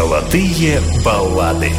Золотые баллады.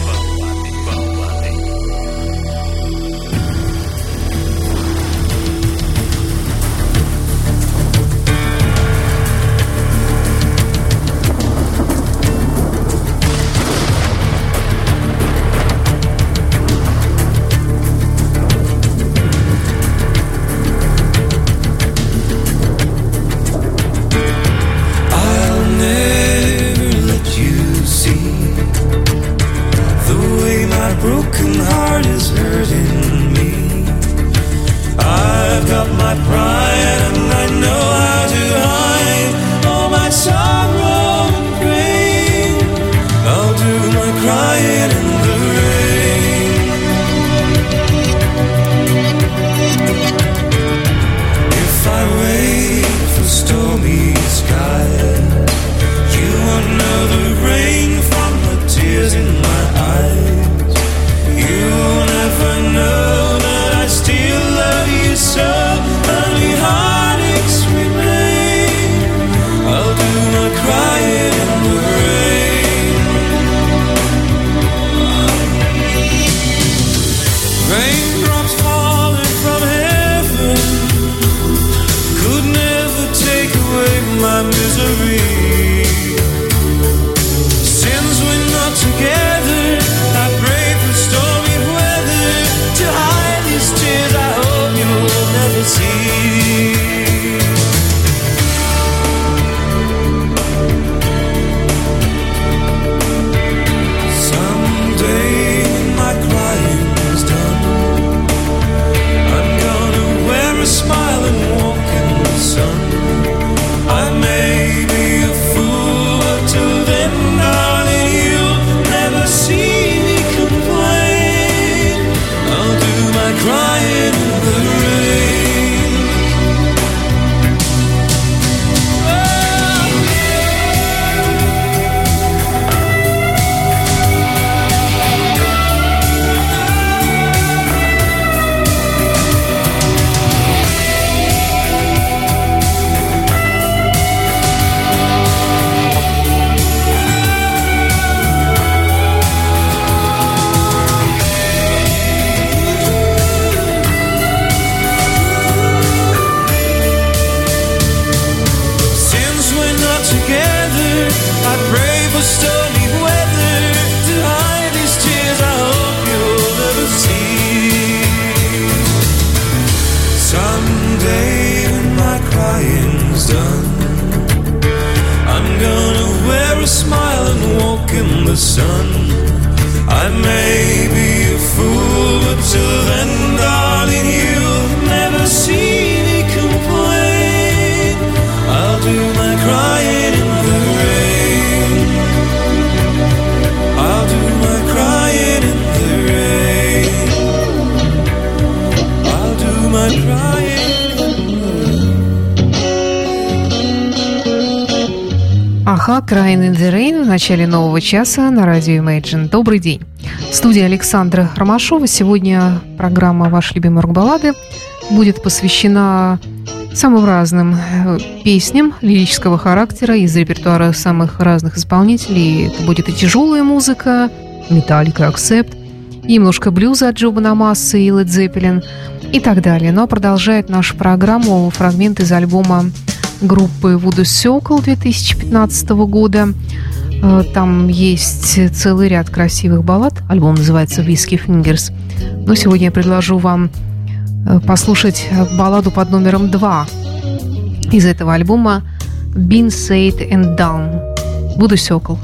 Crying in the Rain в начале нового часа на радио Imagine. Добрый день. В студии Александра Ромашова. Сегодня программа «Ваши любимые рок-баллады» будет посвящена самым разным э, песням лирического характера из репертуара самых разных исполнителей. Это будет и тяжелая музыка, металлика, акцепт, немножко блюза от Джоба Намаса и Лед Зеппелин и так далее. Но продолжает нашу программу фрагмент из альбома группы Voodoo Circle 2015 года. Э, там есть целый ряд красивых баллад. Альбом называется «Whiskey Fingers». Но сегодня я предложу вам э, послушать балладу под номером 2 из этого альбома «Been Said and Done" Буду Сёкол.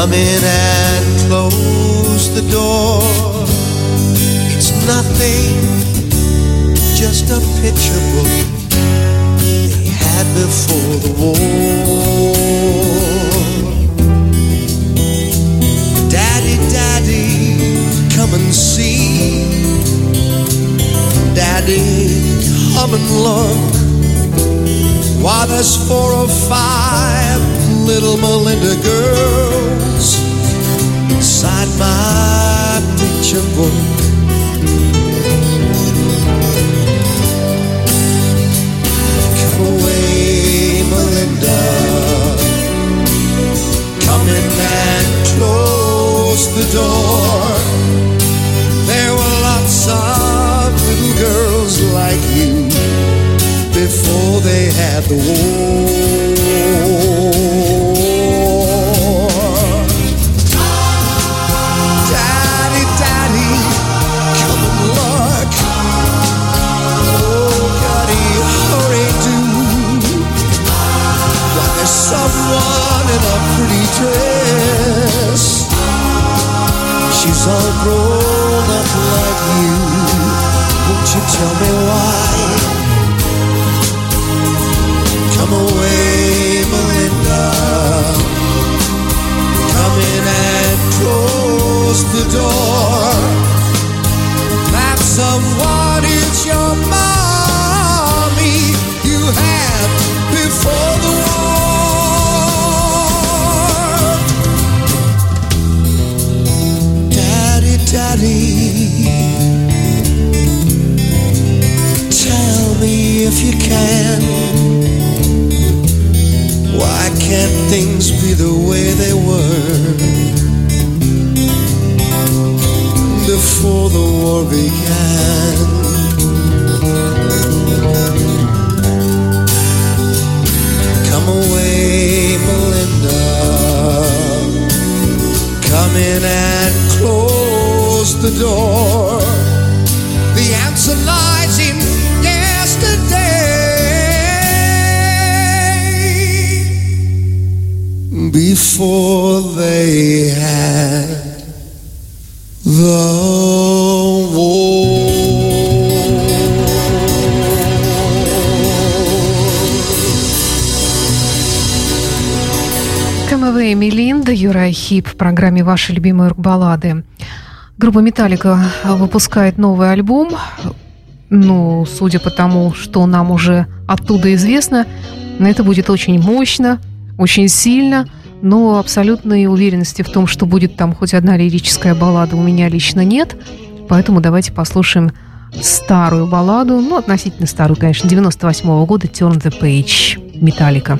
Come in and close the door. It's nothing, just a picture book they had before the war. Daddy, daddy, come and see. Daddy, come and look. Why there's four or five little Melinda girls inside my picture book. Come away, Melinda. Come in and close the door. There were lots of little girls like you before they had the war. I grown up like you? Won't you tell me why? Come away. Хип в программе «Ваши любимые рок-баллады». Группа «Металлика» выпускает новый альбом. Ну, судя по тому, что нам уже оттуда известно, это будет очень мощно, очень сильно, но абсолютной уверенности в том, что будет там хоть одна лирическая баллада, у меня лично нет. Поэтому давайте послушаем старую балладу, ну, относительно старую, конечно, 98 -го года «Turn the Page» Металлика.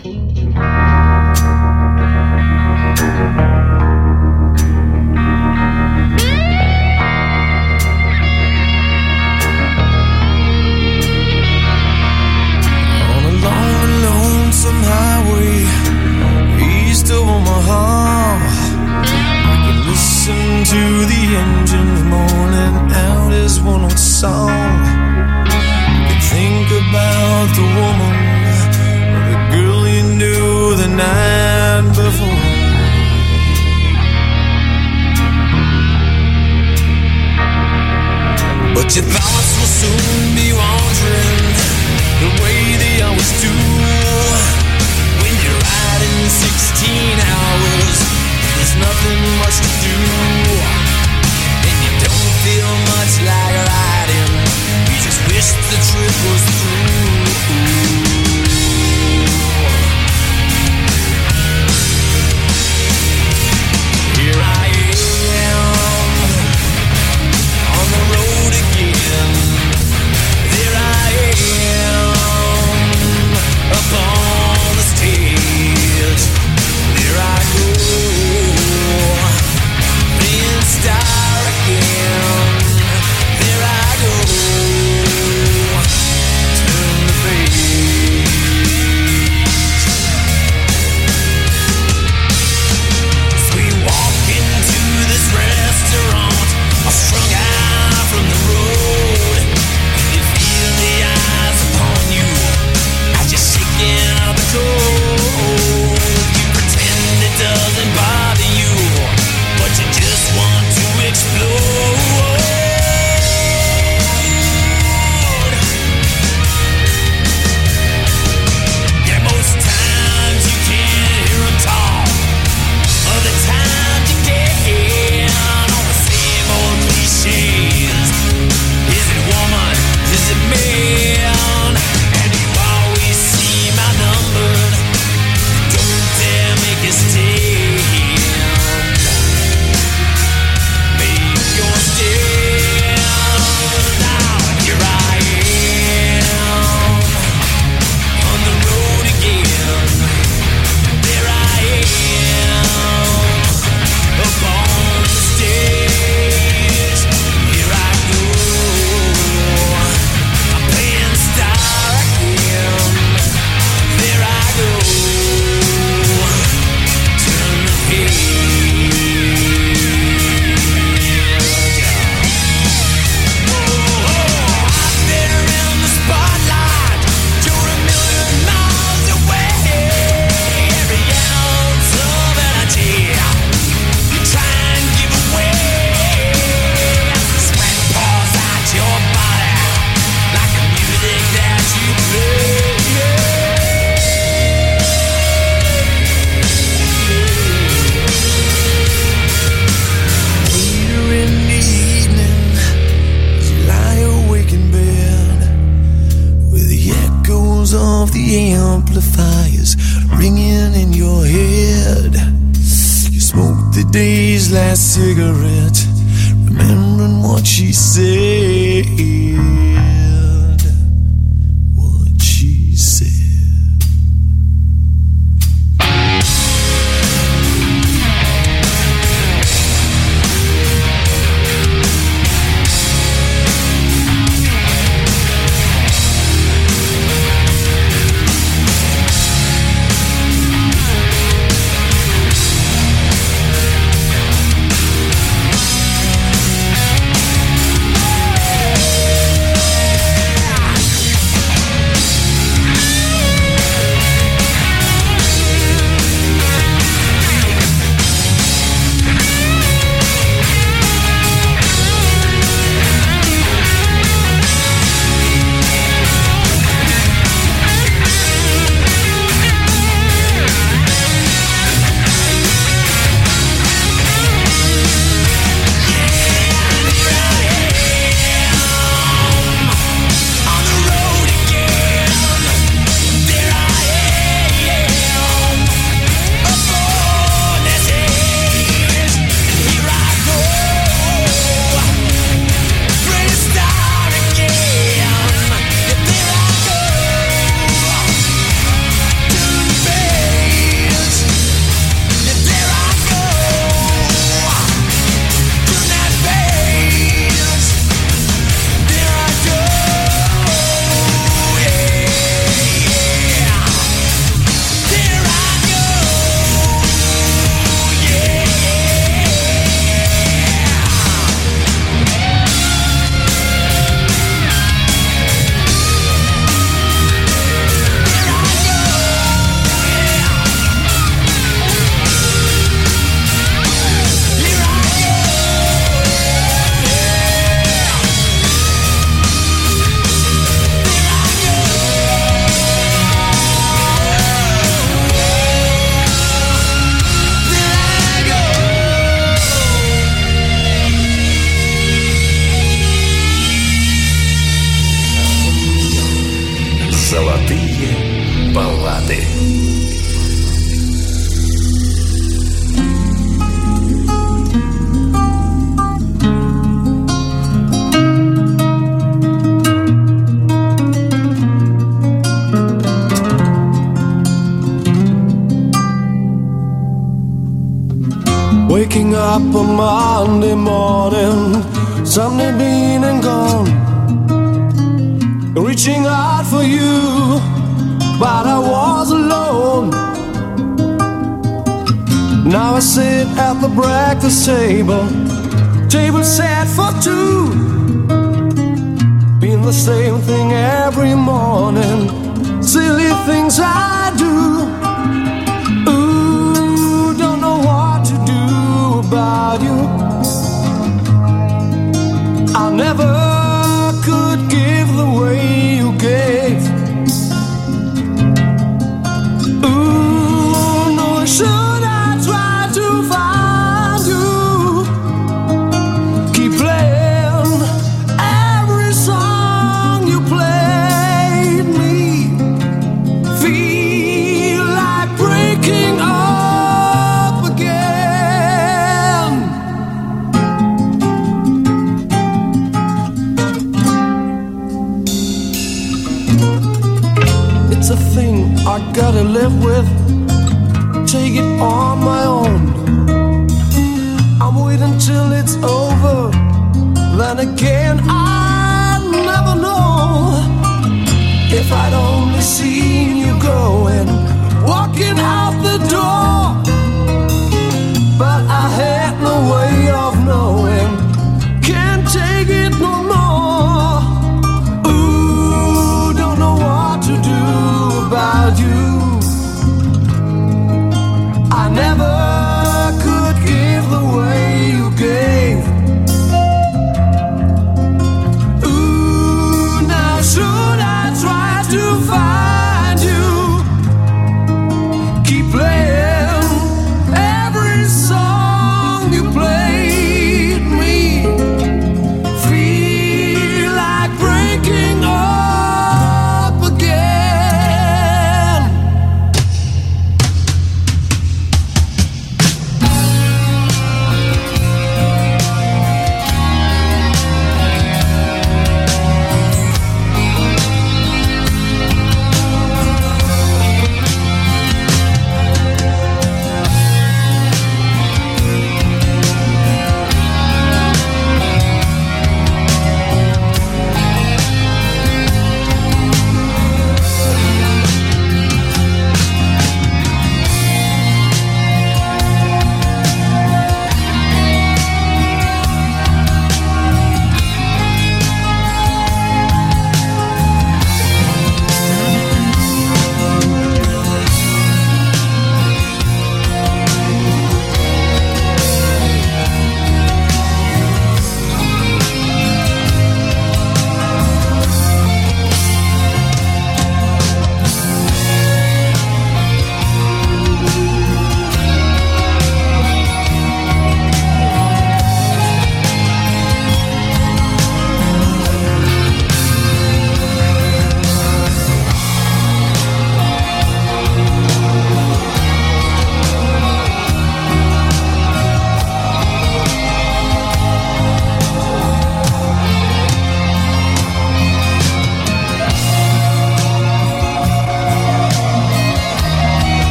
up on Monday morning, Sunday been and gone. Reaching out for you, but I was alone. Now I sit at the breakfast table, table set for two. Been the same thing every morning, silly things I do. about you. I'll never. live with, take it on my own. I'm waiting till it's over, then again I never know. If I'd only seen you going, walking out the door.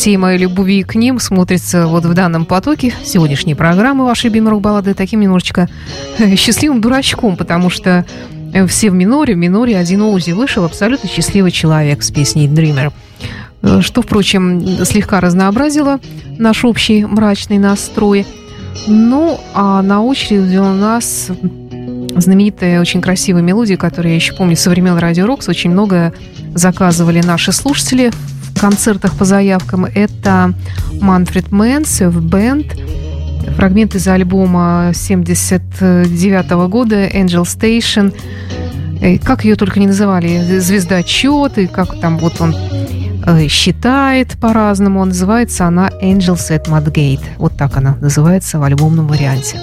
Всей моей любви к ним смотрится вот в данном потоке сегодняшней программы вашей любимой рок-баллады таким немножечко э, счастливым дурачком, потому что э, все в миноре, в миноре один Оузи вышел абсолютно счастливый человек с песней «Dreamer». Э, что, впрочем, слегка разнообразило наш общий мрачный настрой. Ну, а на очереди у нас знаменитая, очень красивая мелодия, которую я еще помню со времен Радио Рокс. Очень много заказывали наши слушатели концертах по заявкам. Это Manfred Mann's Earth Band. Фрагмент из альбома 79 года Angel Station. Э, как ее только не называли, звездочет, и как там вот он э, считает по-разному. Называется она Angels at My Gate. Вот так она называется в альбомном варианте.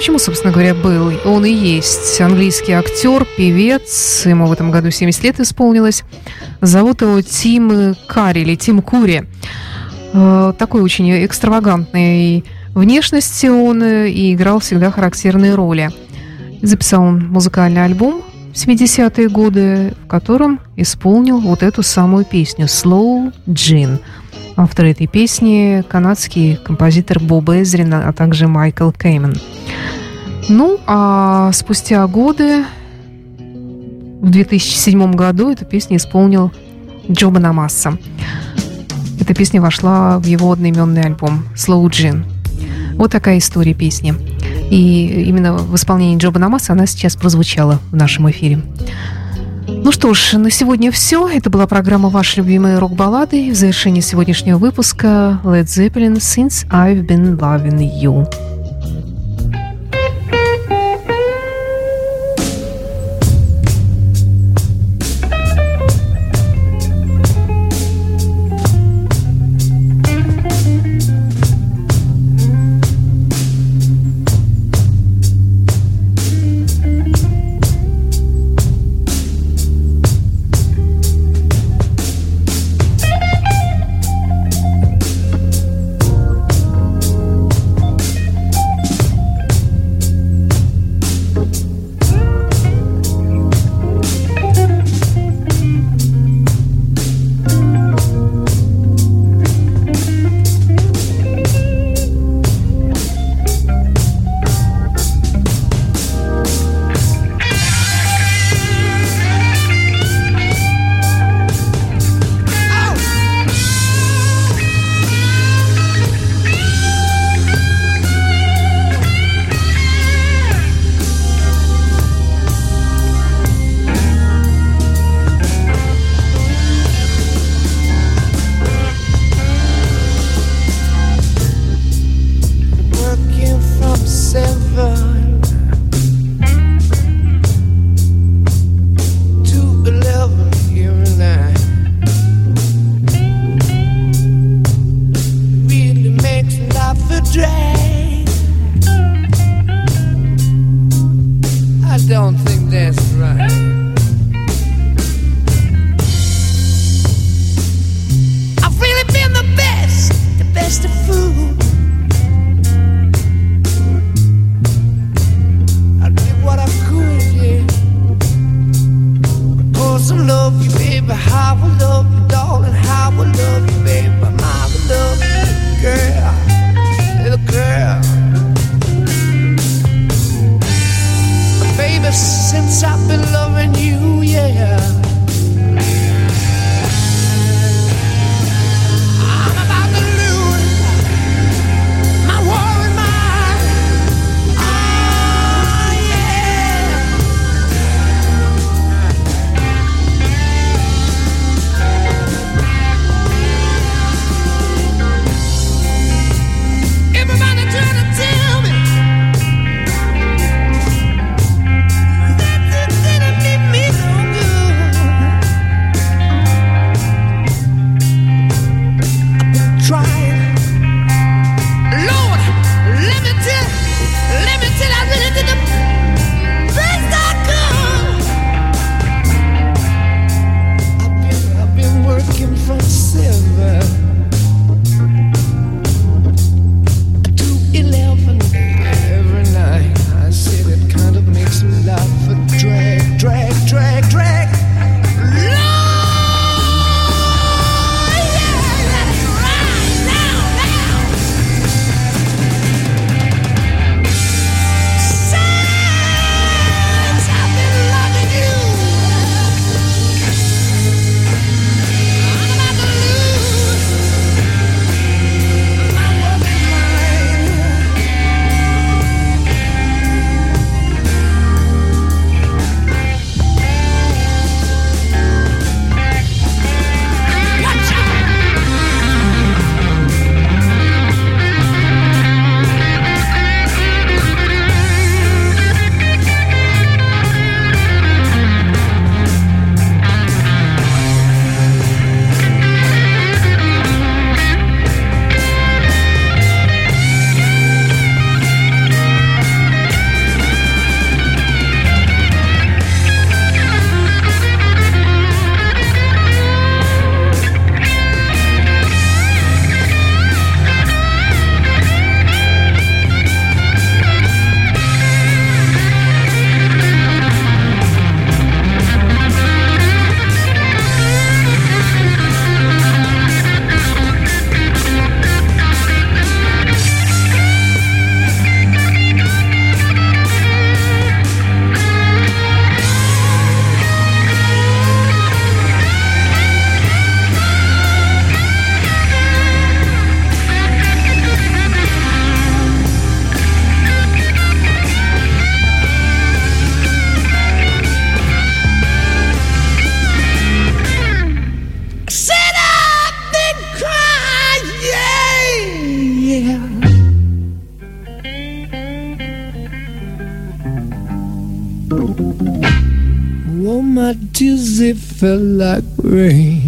Почему, собственно говоря, был? Он и есть английский актер, певец, ему в этом году 70 лет исполнилось. Зовут его Тим Карри или Тим Кури. Э, Такой очень экстравагантной внешности он э, и играл всегда характерные роли. Записал он музыкальный альбом в 70-е годы, в котором исполнил вот эту самую песню «Slow Gin». Автор этой песни – канадский композитор Боб Эзрин, а также Майкл Кеймен. Ну, а спустя годы, в 2007 году, эту песню исполнил Джо Банамасса. Эта песня вошла в его одноименный альбом «Slow Gin». Вот такая история песни. И именно в исполнении Джо Банамаса она сейчас прозвучала в нашем эфире. Ну что ж, на сегодня все. Это была программа «Ваши любимые рок-баллады». В завершении сегодняшнего выпуска Led Zeppelin «Since I've Been Loving You». fell like rain.